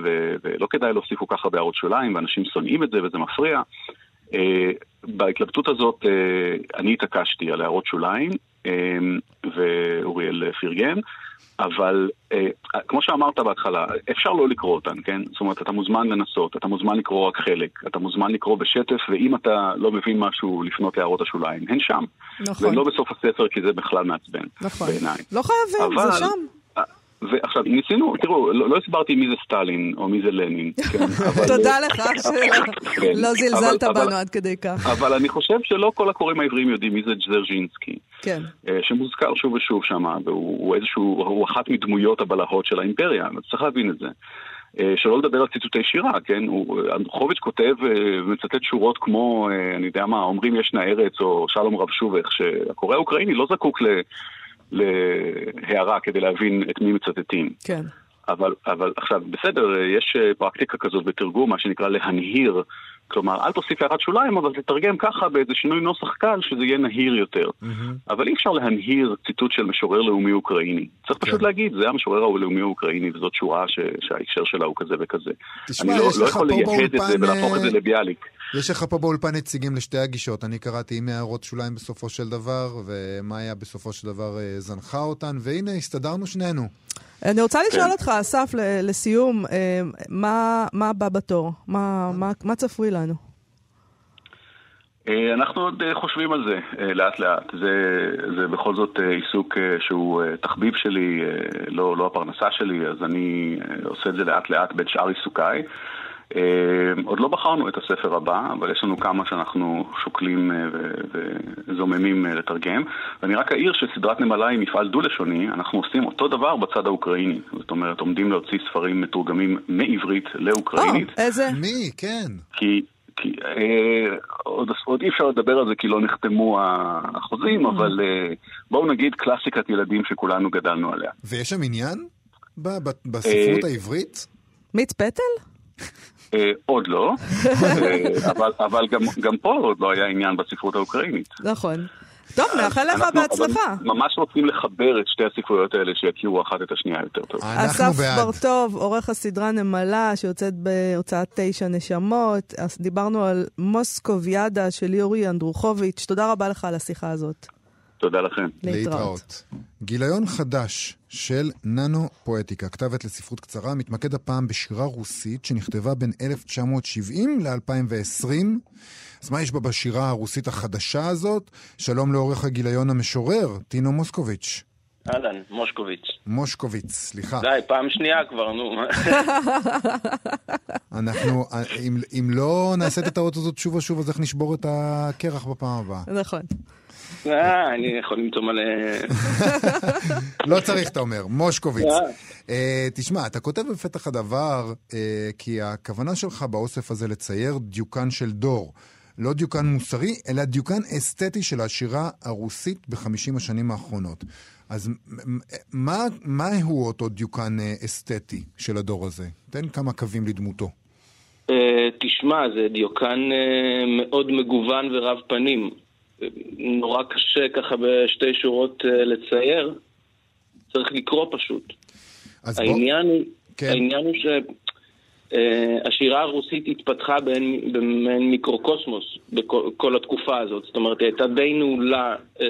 ולא כדאי להוסיף כל כך הרבה הערות שוליים, ואנשים שונאים את זה וזה מפריע. Uh, בהתלבטות הזאת uh, אני התעקשתי על הערות שוליים, uh, ואוריאל פרגן, אבל כמו שאמרת בהתחלה, אפשר לא לקרוא אותן, כן? זאת אומרת, אתה מוזמן לנסות, אתה מוזמן לקרוא רק חלק, אתה מוזמן לקרוא בשטף, ואם אתה לא מבין משהו, לפנות להערות השוליים, הן שם. נכון. והן לא בסוף הספר, כי זה בכלל מעצבן, נכון. בעיניי. לא חייבים, אבל... זה שם. ועכשיו, ניסינו, תראו, לא, לא הסברתי מי זה סטלין או מי זה לנין. כן, אבל, תודה לך כן, שלא זלזלת אבל- בנו אבל- עד כדי כך. אבל אני חושב שלא כל הקוראים העבריים יודעים מי זה ג'זרז'ינסקי. כן. אה, שמוזכר שוב ושוב שם, והוא הוא איזשהו, הוא אחת מדמויות הבלהות של האימפריה, צריך להבין את זה. אה, שלא לדבר על ציטוטי שירה, כן? הוא- אנדרוכוביץ' כותב אה, ומצטט שורות כמו, אה, אני יודע מה, אומרים ישנה ארץ, או שלום רב שובך, שהקורא האוקראיני לא זקוק ל- להערה כדי להבין את מי מצטטים. כן. אבל, אבל עכשיו, בסדר, יש אה, פרקטיקה כזאת בתרגום, מה שנקרא להנהיר. כלומר, אל תוסיף הערת שוליים, אבל תתרגם ככה באיזה שינוי נוסח קל, שזה יהיה נהיר יותר. אבל אי אפשר להנהיר ציטוט של משורר לאומי אוקראיני. צריך פשוט כן. להגיד, זה המשורר הלאומי האוקראיני, וזאת שורה ש, שההקשר שלה הוא כזה וכזה. תשמע, אני לא, לא יכול לייהד את זה ולהפוך את זה אה, לביאליק. יש לך פה באולפן נציגים לשתי הגישות. אני קראתי עם הערות שוליים בסופו של דבר, ומאיה בסופו של דבר אה, זנחה אותן, והנה, הסתדרנו שנינו. אני רוצה לשאול כן. אותך, אסף, לסיום, אה, מה מה הבא בתור? מה- מה- מה צפוי לנו? אה, אנחנו עוד חושבים על זה לאט לאט. זה, זה בכל זאת עיסוק שהוא תחביב שלי, לא, לא הפרנסה שלי, אז אני עושה את זה לאט לאט בין שאר עיסוקיי. אה, עוד לא בחרנו את הספר הבא, אבל יש לנו כמה שאנחנו שוקלים אה, ו- וזוממים אה, לתרגם. ואני רק אעיר שסדרת נמלה היא מפעל דו-לשוני, אנחנו עושים אותו דבר בצד האוקראיני. זאת אומרת, עומדים להוציא ספרים מתורגמים מעברית לאוקראינית. או, איזה? מי? כן. כי, כי אה, עוד, עוד אי אפשר לדבר על זה כי לא נחתמו החוזים, Mm. אבל אה, בואו נגיד קלאסיקת ילדים שכולנו גדלנו עליה. ויש שם עניין? ב- ב- בספרות אה, העברית? מיץ פטל? אה, עוד לא, אה, אבל, אבל גם, גם פה עוד לא היה עניין בספרות האוקראינית. נכון. טוב, נאחל לך אנחנו- בהצלחה. אבל ממש רוצים לחבר את שתי הספרויות האלה שיכירו אחת את השנייה יותר טוב. אנחנו אסף. ברטוב, עורך הסדרה נמלה, שיוצאת בהוצאת תשע נשמות. אז דיברנו על מוסקוביאדה של יורי אנדרוכוביץ'. תודה רבה לך על השיחה הזאת. תודה לכם. להתראות. גיליון חדש של ננו פואטיקה, כתבת לספרות קצרה, מתמקד הפעם בשירה רוסית שנכתבה בין 1970 ל-2020. אז מה יש בה בשירה הרוסית החדשה הזאת? שלום לעורך הגיליון המשורר, טינו מוסקוביץ'. אהלן, מושקוביץ. מושקוביץ, סליחה. די, פעם שנייה כבר, נו. אנחנו, אם, אם לא נעשה את הטעות הזאת שוב ושוב, אז איך נשבור את הקרח בפעם הבאה? נכון. אה, אני יכול למצוא מלא... לא צריך, אתה אומר, מושקוביץ. אה. אה, תשמע, אתה כותב בפתח הדבר, כי הכוונה שלך באוסף הזה לצייר דיוקן של דור. לא דיוקן מוסרי, אלא דיוקן אסתטי של השירה הרוסית בחמישים השנים האחרונות. אז מה, מה הוא אותו דיוקן אסתטי של הדור הזה? תן כמה קווים לדמותו. תשמע, זה דיוקן מאוד מגוון ורב פנים. אה, נורא קשה ככה בשתי שורות אה, לצייר. צריך לקרוא פשוט. אז בוא, העניין הוא, כן. העניין הוא שהשירה הרוסית התפתחה במעין מיקרוקוסמוס בכל כל התקופה הזאת. זאת אומרת, היא הייתה די נעולה אה,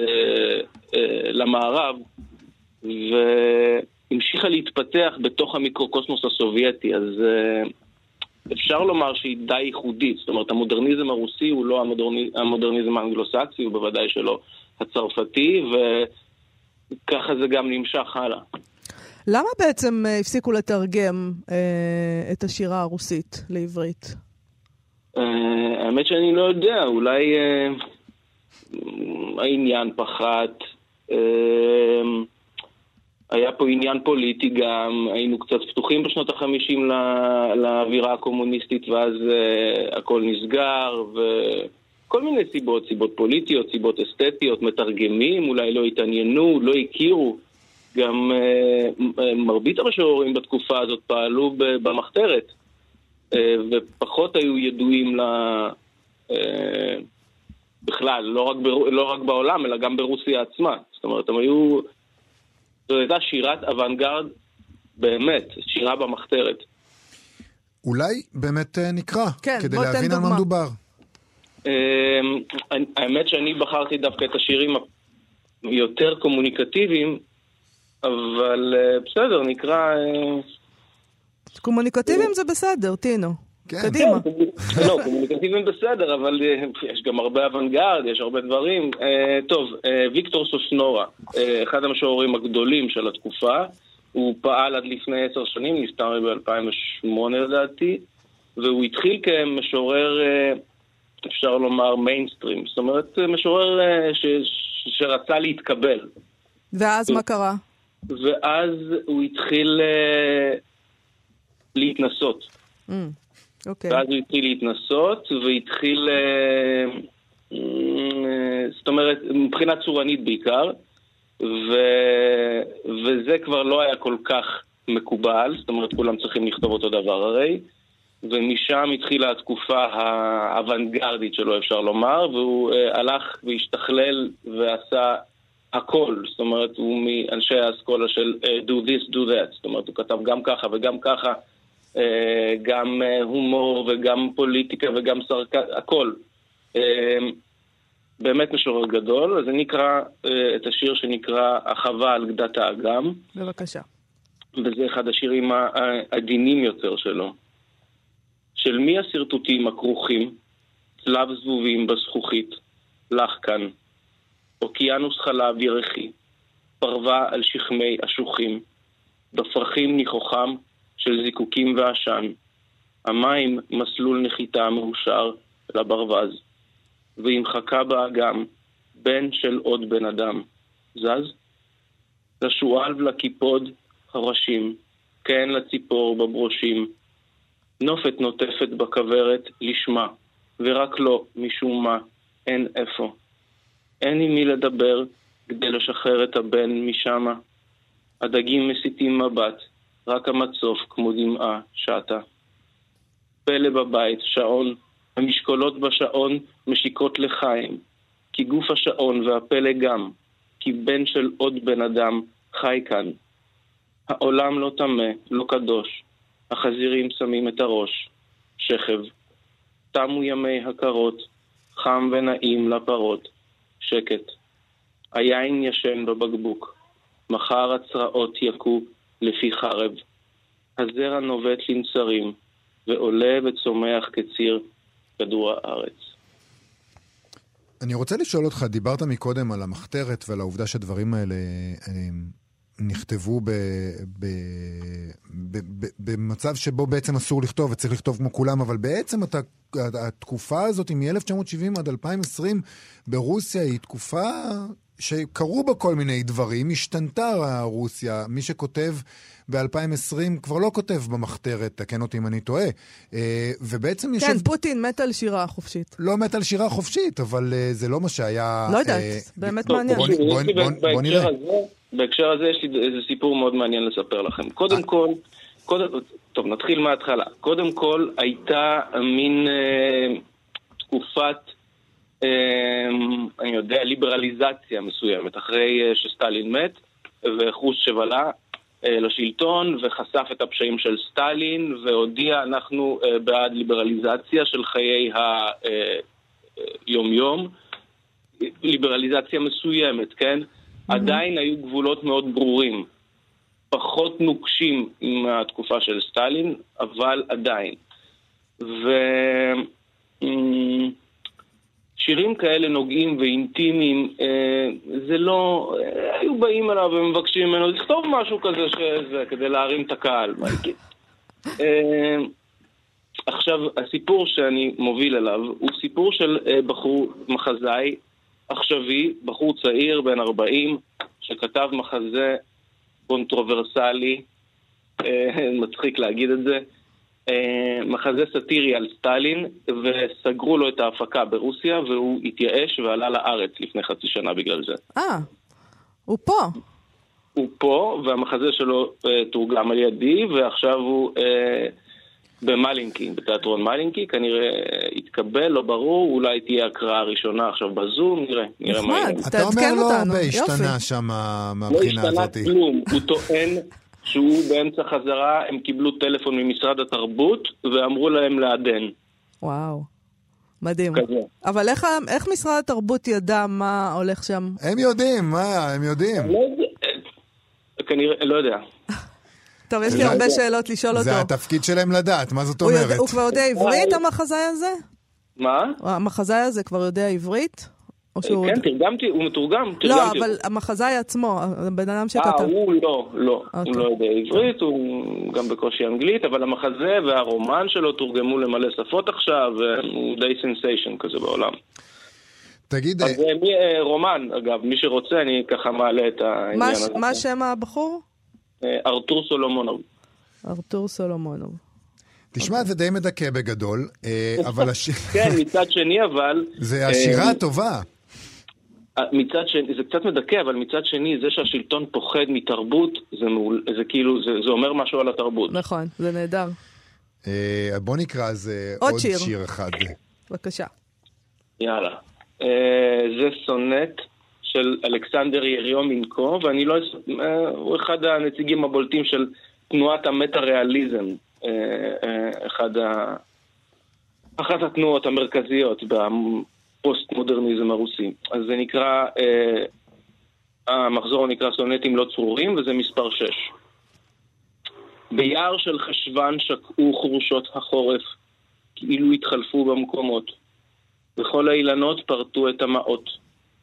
אה, למערב, והמשיכה להתפתח בתוך המיקרוקוסמוס הסובייטי. אז אה, אפשר לומר שהיא די ייחודית. זאת אומרת, המודרניזם הרוסי הוא לא המודרני, המודרניזם האנגלוסקסי, הוא בוודאי שלא הצרפתי, וככה זה גם נמשך הלאה. למה בעצם אה, הפסיקו לתרגם אה, את השירה הרוסית לעברית? אה, האמת שאני לא יודע, אולי אה, העניין פחת, אה, היה פה עניין פוליטי גם, היינו קצת פתוחים בשנות החמישים ל- לאווירה הקומוניסטית ואז אה, הכל נסגר וכל מיני סיבות, סיבות פוליטיות, סיבות אסתטיות, מתרגמים אולי לא התעניינו, לא הכירו. גם מ- מרבית המשוררים בתקופה הזאת פעלו במחתרת. אה, ופחות היו ידועים ל... אה, בכלל, לא רק, בר... לא רק בעולם, אלא גם ברוסיה עצמה. זאת אומרת, הם היו... זו הייתה שירת אוונגרד באמת, שירה במחתרת. אולי באמת אה, נקרא, כן, כדי להבין על מה. מדובר. אה, האמת שאני בחרתי דווקא את השירים היותר קומוניקטיביים, אבל אה, בסדר, נקרא... אה, קומוניקטיביים זה בסדר, טינו. כן. קדימה. לא, קומוניקטיביים בסדר, אבל אה, יש גם הרבה אוונגרד, יש הרבה דברים. אה, טוב, אה, ויקטור סוסנורה, אחד המשוררים הגדולים של התקופה, הוא פעל עד לפני עשר שנים, נפטר ב-2008 לדעתי, והוא התחיל כמשורר, אפשר לומר, מיינסטרים. זאת אומרת, משורר ש, שרצה להתקבל. ואז מה קרה? ואז הוא התחיל להתנסות. Mm, אוקיי. ואז הוא התחיל להתנסות, והתחיל... אה, אה, זאת אומרת, מבחינה צורנית בעיקר, ו... וזה כבר לא היה כל כך מקובל, זאת אומרת, כולם צריכים לכתוב אותו דבר הרי. ומשם התחילה התקופה האוונגרדית שלו, אפשר לומר, והוא uh, הלך והשתכלל ועשה הכל. זאת אומרת, הוא מאנשי האסכולה של do this, do that. זאת אומרת, הוא כתב גם ככה וגם ככה, גם uh, הומור וגם פוליטיקה וגם סרקה, הכל. Uh, באמת משורר גדול, אז אני אקרא את השיר שנקרא החווה על גדת האגם. בבקשה. וזה אחד השירים העדינים יותר שלו. של מי השרטוטים הכרוכים, צלב זבובים בזכוכית, לך כאן, אוקיינוס חלב ירחי, פרווה על שכמי אשוחים, בפרחים ניחוחם של זיקוקים ועשן, המים מסלול נחיתה מאושר לברווז, וימחקה באגם בן של עוד בן אדם, זז? לשועל ולקיפוד הראשים, כן לציפור בברושים, נופת נוטפת בכוורת לשמה, ורק לו, משום מה, אין איפה. אין עם מי לדבר כדי לשחרר את הבן משמה. הדגים מסיטים מבט, רק המצוף כמו דמעה שטה. פלא בבית, שעון, המשקולות בשעון משיקות לחיים, כי גוף השעון והפלא גם, כי בן של עוד בן אדם חי כאן. העולם לא טמא, לא קדוש, החזירים שמים את הראש, שכב. תמו ימי הקרות, חם ונעים לפרות, שקט. היין ישן בבקבוק, מחר הצרעות יכו לפי חרב. הזרע נובט לנצרים, ועולה וצומח כציר כדור הארץ. אני רוצה לשאול אותך, דיברת מקודם על המחתרת ועל העובדה שהדברים האלה נכתבו ב, ב, ב, ב, במצב שבו בעצם אסור לכתוב וצריך לכתוב כמו כולם, אבל בעצם אתה, התקופה הזאת מ-1970 עד 2020 ברוסיה היא תקופה שקרו בה כל מיני דברים, השתנתה רוסיה, מי שכותב ב-2020 כבר לא כותב במחתרת, תקן אותי אם אני טועה. אה, ובעצם יושב... כן, פוטין מת על שירה חופשית. לא מת על שירה חופשית, אבל אה, זה לא מה שהיה... לא יודעת, אה, באמת מעניין. בוא נראה. בהקשר הזה יש לי איזה סיפור מאוד מעניין לספר לכם. קודם כל, קודם, טוב, נתחיל מההתחלה. קודם כל, הייתה מין אה, תקופת, אה, אני יודע, ליברליזציה מסוימת, אחרי אה, שסטלין מת, וחרושצ'ב עלה אה, לשלטון וחשף את הפשעים של סטלין, והודיע, אנחנו אה, בעד ליברליזציה של חיי היום-יום. ליברליזציה מסוימת, כן? Mm-hmm. עדיין היו גבולות מאוד ברורים. פחות נוקשים מהתקופה של סטלין, אבל עדיין. ושירים כאלה נוגעים ואינטימיים, אה, זה לא... אה, היו באים אליו ומבקשים ממנו לכתוב משהו כזה שזה, כדי להרים את הקהל. אה, עכשיו, הסיפור שאני מוביל אליו הוא סיפור של בחור מחזאי עכשווי, בחור צעיר בן 40, שכתב מחזה קונטרוברסלי, מצחיק להגיד את זה, מחזה סאטירי על סטלין, וסגרו לו את ההפקה ברוסיה, והוא התייאש ועלה לארץ לפני חצי שנה בגלל זה. אה, הוא פה. הוא פה, והמחזה שלו אה, תורגם על ידי, ועכשיו הוא... אה, במלינקי, בתיאטרון מלינקי, כנראה יתקבל, לא ברור, אולי תהיה הקראה ראשונה עכשיו בזום, נראה, נראה מה יהיה. אתה אומר לא הרבה השתנה שם מהבחינה הזאת. לא השתנה כלום, הוא טוען שהוא באמצע חזרה, הם קיבלו טלפון ממשרד התרבות ואמרו להם לעדן. וואו. מדהים. כזה. אבל איך, איך משרד התרבות ידע מה הולך שם? הם יודעים, מה, הם יודעים. לא יודע, כנראה, לא יודע. טוב, יש לי הרבה שאלות לשאול אותו. זה התפקיד שלהם לדעת, מה זאת אומרת? הוא כבר יודע עברית, המחזאי הזה? מה? המחזאי הזה כבר יודע עברית? או שהוא... כן, תרגמתי, הוא מתורגם, לא, תרגמתי. אבל המחזאי עצמו, הבן אדם אה, שכתב. הוא לא, לא. אוקיי. הוא לא יודע עברית, הוא גם בקושי אנגלית, אבל המחזה והרומן שלו תורגמו למלא שפות עכשיו, הוא די sensation כזה בעולם. תגיד, אז אה, מי, אה, רומן, אגב, מי שרוצה, אני ככה מעלה את העניין מה- הזה. מה שם הבחור? אה, ארתור סולומונוב. ארתור סולומונוב. תשמע, זה די מדכא בגדול, אה, אבל הש- כן, מצד שני אבל... זה אה, השירה הטובה. מצד שני, זה קצת מדכא, אבל מצד שני, זה שהשלטון פוחד מתרבות, זה, מעול, זה כאילו, זה, זה אומר משהו על התרבות. נכון, זה נהדר. אה, בוא נקרא אז עוד עוד שיר. שיר אחד. בבקשה. יאללה. אה, זה סונט של אלכסנדר יריומינקו, ואני לא... אה, הוא אחד הנציגים הבולטים של תנועת המטה-ריאליזם. אה, אה, אחד ה... אחת התנועות המרכזיות בפוסט-מודרניזם הרוסי. אז זה נקרא... אה, המחזור נקרא סונטים לא צרורים, וזה מספר 6. ביער של חשוון שקעו חורשות החורף, כאילו התחלפו במקומות. וכל האילנות פרטו את המעות.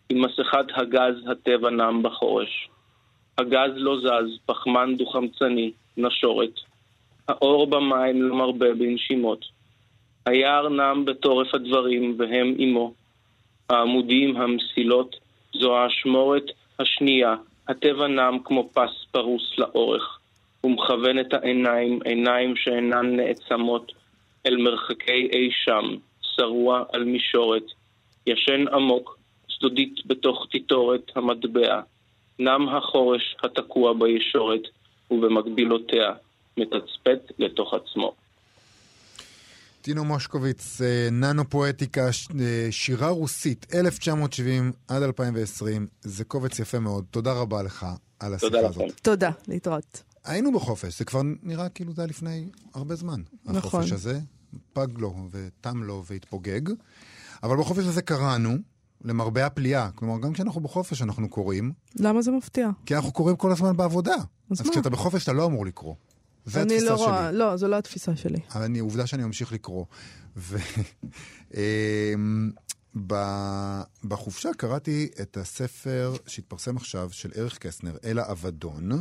עם מסכת הגז הטבע נם בחורש. הגז לא זז, פחמן דו-חמצני, נשורת. האור במים לא מרבה בנשימות. היער נם בתורף הדברים, והם עמו. העמודים, המסילות, זו האשמורת השנייה. הטבע נם כמו פס פרוס לאורך. הוא מכוון את העיניים, עיניים שאינן נעצמות, אל מרחקי אי שם, שרוע על מישורת. ישן עמוק, סודית בתוך תיטורת המטבע. נם החורש התקוע בישורת, ובמקבילותיה מתצפת לתוך עצמו. טינו מושקוביץ, אה, ננו פואטיקה, אה, שירה רוסית, 1970 עד 2020. זה קובץ יפה מאוד. תודה רבה לך על השיחה תודה הזאת. לכם. תודה, להתראות. היינו בחופש, זה כבר נראה כאילו זה היה לפני הרבה זמן. נכון. החופש הזה פג לו ותם לו והתפוגג. אבל בחופש הזה קראנו, למרבה הפליאה. כלומר, גם כשאנחנו בחופש אנחנו קוראים, למה זה מפתיע? כי אנחנו קוראים כל הזמן בעבודה. אז אז מה? כשאתה בחופש אתה לא אמור לקרוא. זה אני התפיסה לא שלי. רואה, לא, זו לא התפיסה שלי. אבל אני, עובדה שאני ממשיך לקרוא. ו... אמ, בחופשה קראתי את הספר שהתפרסם עכשיו של אריך קסנר, אל האבדון,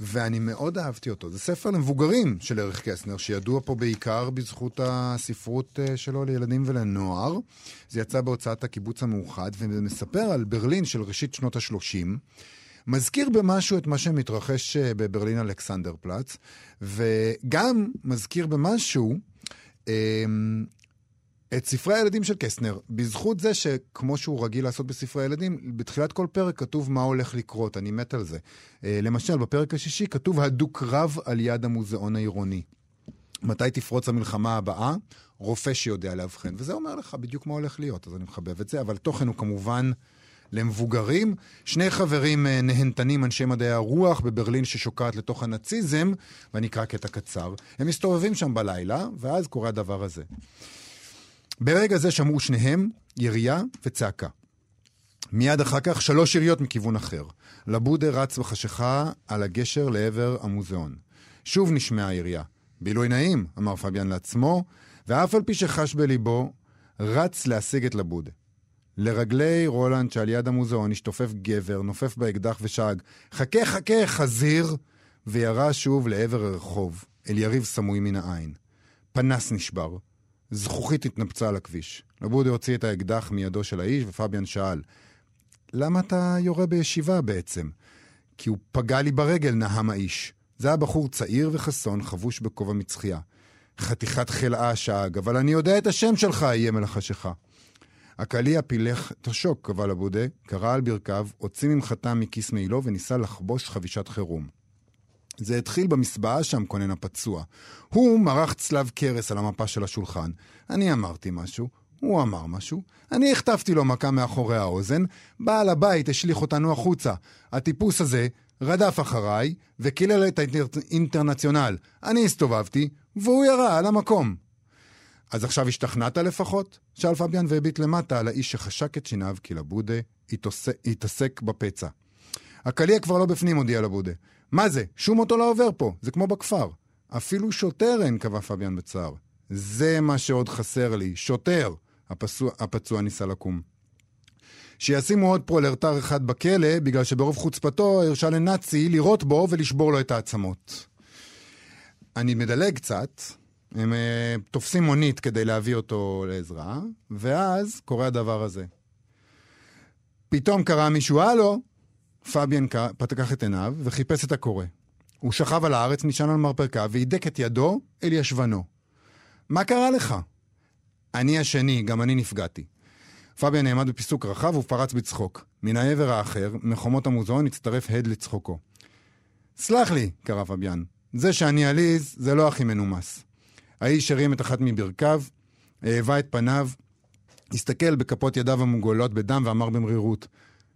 ואני מאוד אהבתי אותו. זה ספר למבוגרים של אריך קסנר, שידוע פה בעיקר בזכות הספרות אה, שלו לילדים ולנוער. זה יצא בהוצאת הקיבוץ המאוחד, ומספר על ברלין של ראשית שנות ה-30. מזכיר במשהו את מה שמתרחש אה, בברלין אלכסנדר פלץ, וגם מזכיר במשהו אמ, את ספרי הילדים של קסנר, בזכות זה שכמו שהוא רגיל לעשות בספרי הילדים, בתחילת כל פרק כתוב מה הולך לקרות, אני מת על זה. אה, למשל, בפרק השישי כתוב הדו-קרב על יד המוזיאון העירוני. מתי תפרוץ המלחמה הבאה? רופא שיודע לאבחן. וזה אומר לך בדיוק מה הולך להיות, אז אני מחבב את זה, אבל תוכן הוא כמובן למבוגרים. שני חברים אה, נהנתנים, אנשי מדעי הרוח בברלין ששוקעת לתוך הנאציזם, ואני אקרא קטע קצר. הם מסתובבים שם בלילה, ואז קורה הדבר הזה. ברגע זה שמעו שניהם ירייה וצעקה. מיד אחר כך שלוש יריות מכיוון אחר. לבודה רץ בחשיכה על הגשר לעבר המוזיאון. שוב נשמעה הירייה. בילוי נעים, אמר פביאן לעצמו, ואף על פי שחש בליבו, רץ להשיג את לבודה. לרגלי רולנד שעל יד המוזיאון השתופף גבר, נופף באקדח ושאג, חכה חכה, חזיר! וירה שוב לעבר הרחוב, אל יריב סמוי מן העין. פנס נשבר. זכוכית התנפצה על הכביש. לבודה הוציא את האקדח מידו של האיש, ופביאן שאל, למה אתה יורה בישיבה בעצם? כי הוא פגע לי ברגל, נהם האיש. זה היה בחור צעיר וחסון, חבוש בכובע מצחייה. חתיכת חלאה שאג, אבל אני יודע את השם שלך, איים אל החשיכה. הקליע פילח את השוק, קבע לבודה, קרא על ברכיו, הוציא ממחטה מכיס מעילו וניסה לחבוש חבישת חירום. זה התחיל במסבעה שם, כונן הפצוע. הוא מרח צלב קרס על המפה של השולחן. אני אמרתי משהו, הוא אמר משהו, אני החטפתי לו מכה מאחורי האוזן, בעל הבית השליך אותנו החוצה. הטיפוס הזה רדף אחריי וקילל את האינטרנציונל. אני הסתובבתי, והוא ירה על המקום. אז עכשיו השתכנעת לפחות? שאל פביאן והביט למטה על האיש שחשק את שיניו כי לבודה התעסק, בפצע. הקליע כבר לא בפנים, הודיע לבודה. מה זה? שום אוטו לא עובר פה, זה כמו בכפר. אפילו שוטר אין, קבע פביאן בצער. זה מה שעוד חסר לי, שוטר! הפצוע, הפצוע ניסה לקום. שישימו עוד פרולרטר אחד בכלא, בגלל שברוב חוצפתו הרשה לנאצי לירות בו ולשבור לו את העצמות. אני מדלג קצת, הם uh, תופסים מונית כדי להביא אותו לעזרה, ואז קורה הדבר הזה. פתאום קרא מישהו, הלו, פביאן פתח את עיניו וחיפש את הקורא. הוא שכב על הארץ, נשען על מרפקה, והידק את ידו אל ישבנו. מה קרה לך? אני השני, גם אני נפגעתי. פביאן נעמד בפיסוק רחב ופרץ בצחוק. מן העבר האחר, מחומות המוזיאון, הצטרף הד לצחוקו. סלח לי, קרא פביאן, זה שאני עליז, זה לא הכי מנומס. האיש הרים את אחת מברכיו, האהבה את פניו, הסתכל בכפות ידיו המוגלות בדם ואמר במרירות,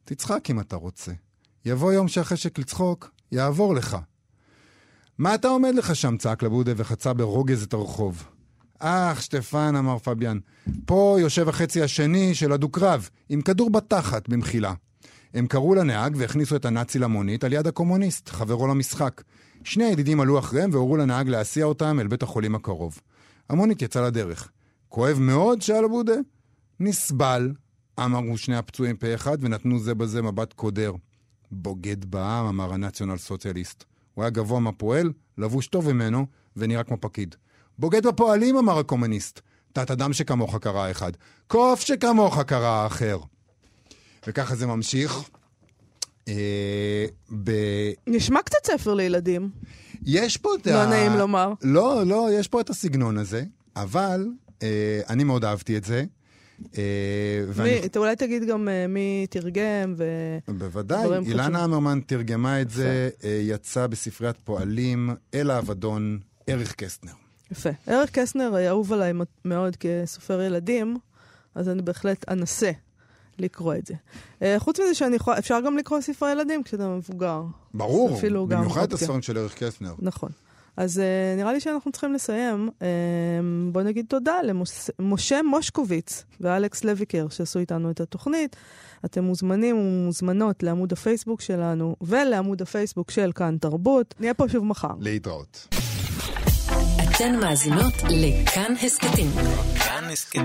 תצחק אם אתה רוצה. יבוא יום שהחשק לצחוק, יעבור לך. מה אתה עומד לך שם? צעק לבודה וחצה ברוגז את הרחוב. אך, שטפן, אמר פביאן, פה יושב החצי השני של הדו-קרב, עם כדור בתחת, במחילה. הם קראו לנהג והכניסו את הנאצי למונית על יד הקומוניסט, חברו למשחק. שני הידידים עלו אחריהם והורו לנהג להסיע אותם אל בית החולים הקרוב. המונית יצאה לדרך. כואב מאוד? שאל הבודה. נסבל, אמרו שני הפצועים פה אחד ונתנו זה בזה מבט קודר. בוגד בעם, אמר הנציונל סוציאליסט. הוא היה גבוה מהפועל, לבוש טוב ממנו, ונראה כמו פקיד. בוגד בפועלים, אמר הקומוניסט. תת אדם שכמוך קרא אחד. קוף שכמוך קרא אחר. וככה זה ממשיך. אה, ב... נשמע קצת ספר לילדים. יש פה את לא ה... לא נעים לומר. לא, לא, יש פה את הסגנון הזה, אבל אה, אני מאוד אהבתי את זה. אה, ואני... אתה אולי תגיד גם אה, מי תרגם ו... בוודאי, אילנה אמרמן תרגמה את זה, אה, יצא בספריית פועלים, אל האבדון, ערך קסטנר. יפה. ערך קסטנר אהוב עליי מאוד כסופר ילדים, אז אני בהחלט אנסה לקרוא את זה. חוץ מזה שאפשר גם לקרוא ספרי ילדים כשאתה מבוגר. ברור, במיוחד את הספרים של ערך קסטנר. נכון. אז uh, נראה לי שאנחנו צריכים לסיים. Uh, בוא נגיד תודה למשה מושקוביץ ואלכס לויקר שעשו איתנו את התוכנית. אתם מוזמנים ומוזמנות לעמוד הפייסבוק שלנו ולעמוד הפייסבוק של כאן תרבות. נהיה פה שוב מחר. להתראות. אתן מאזינות לכאן הסכתים. כאן הסכתים.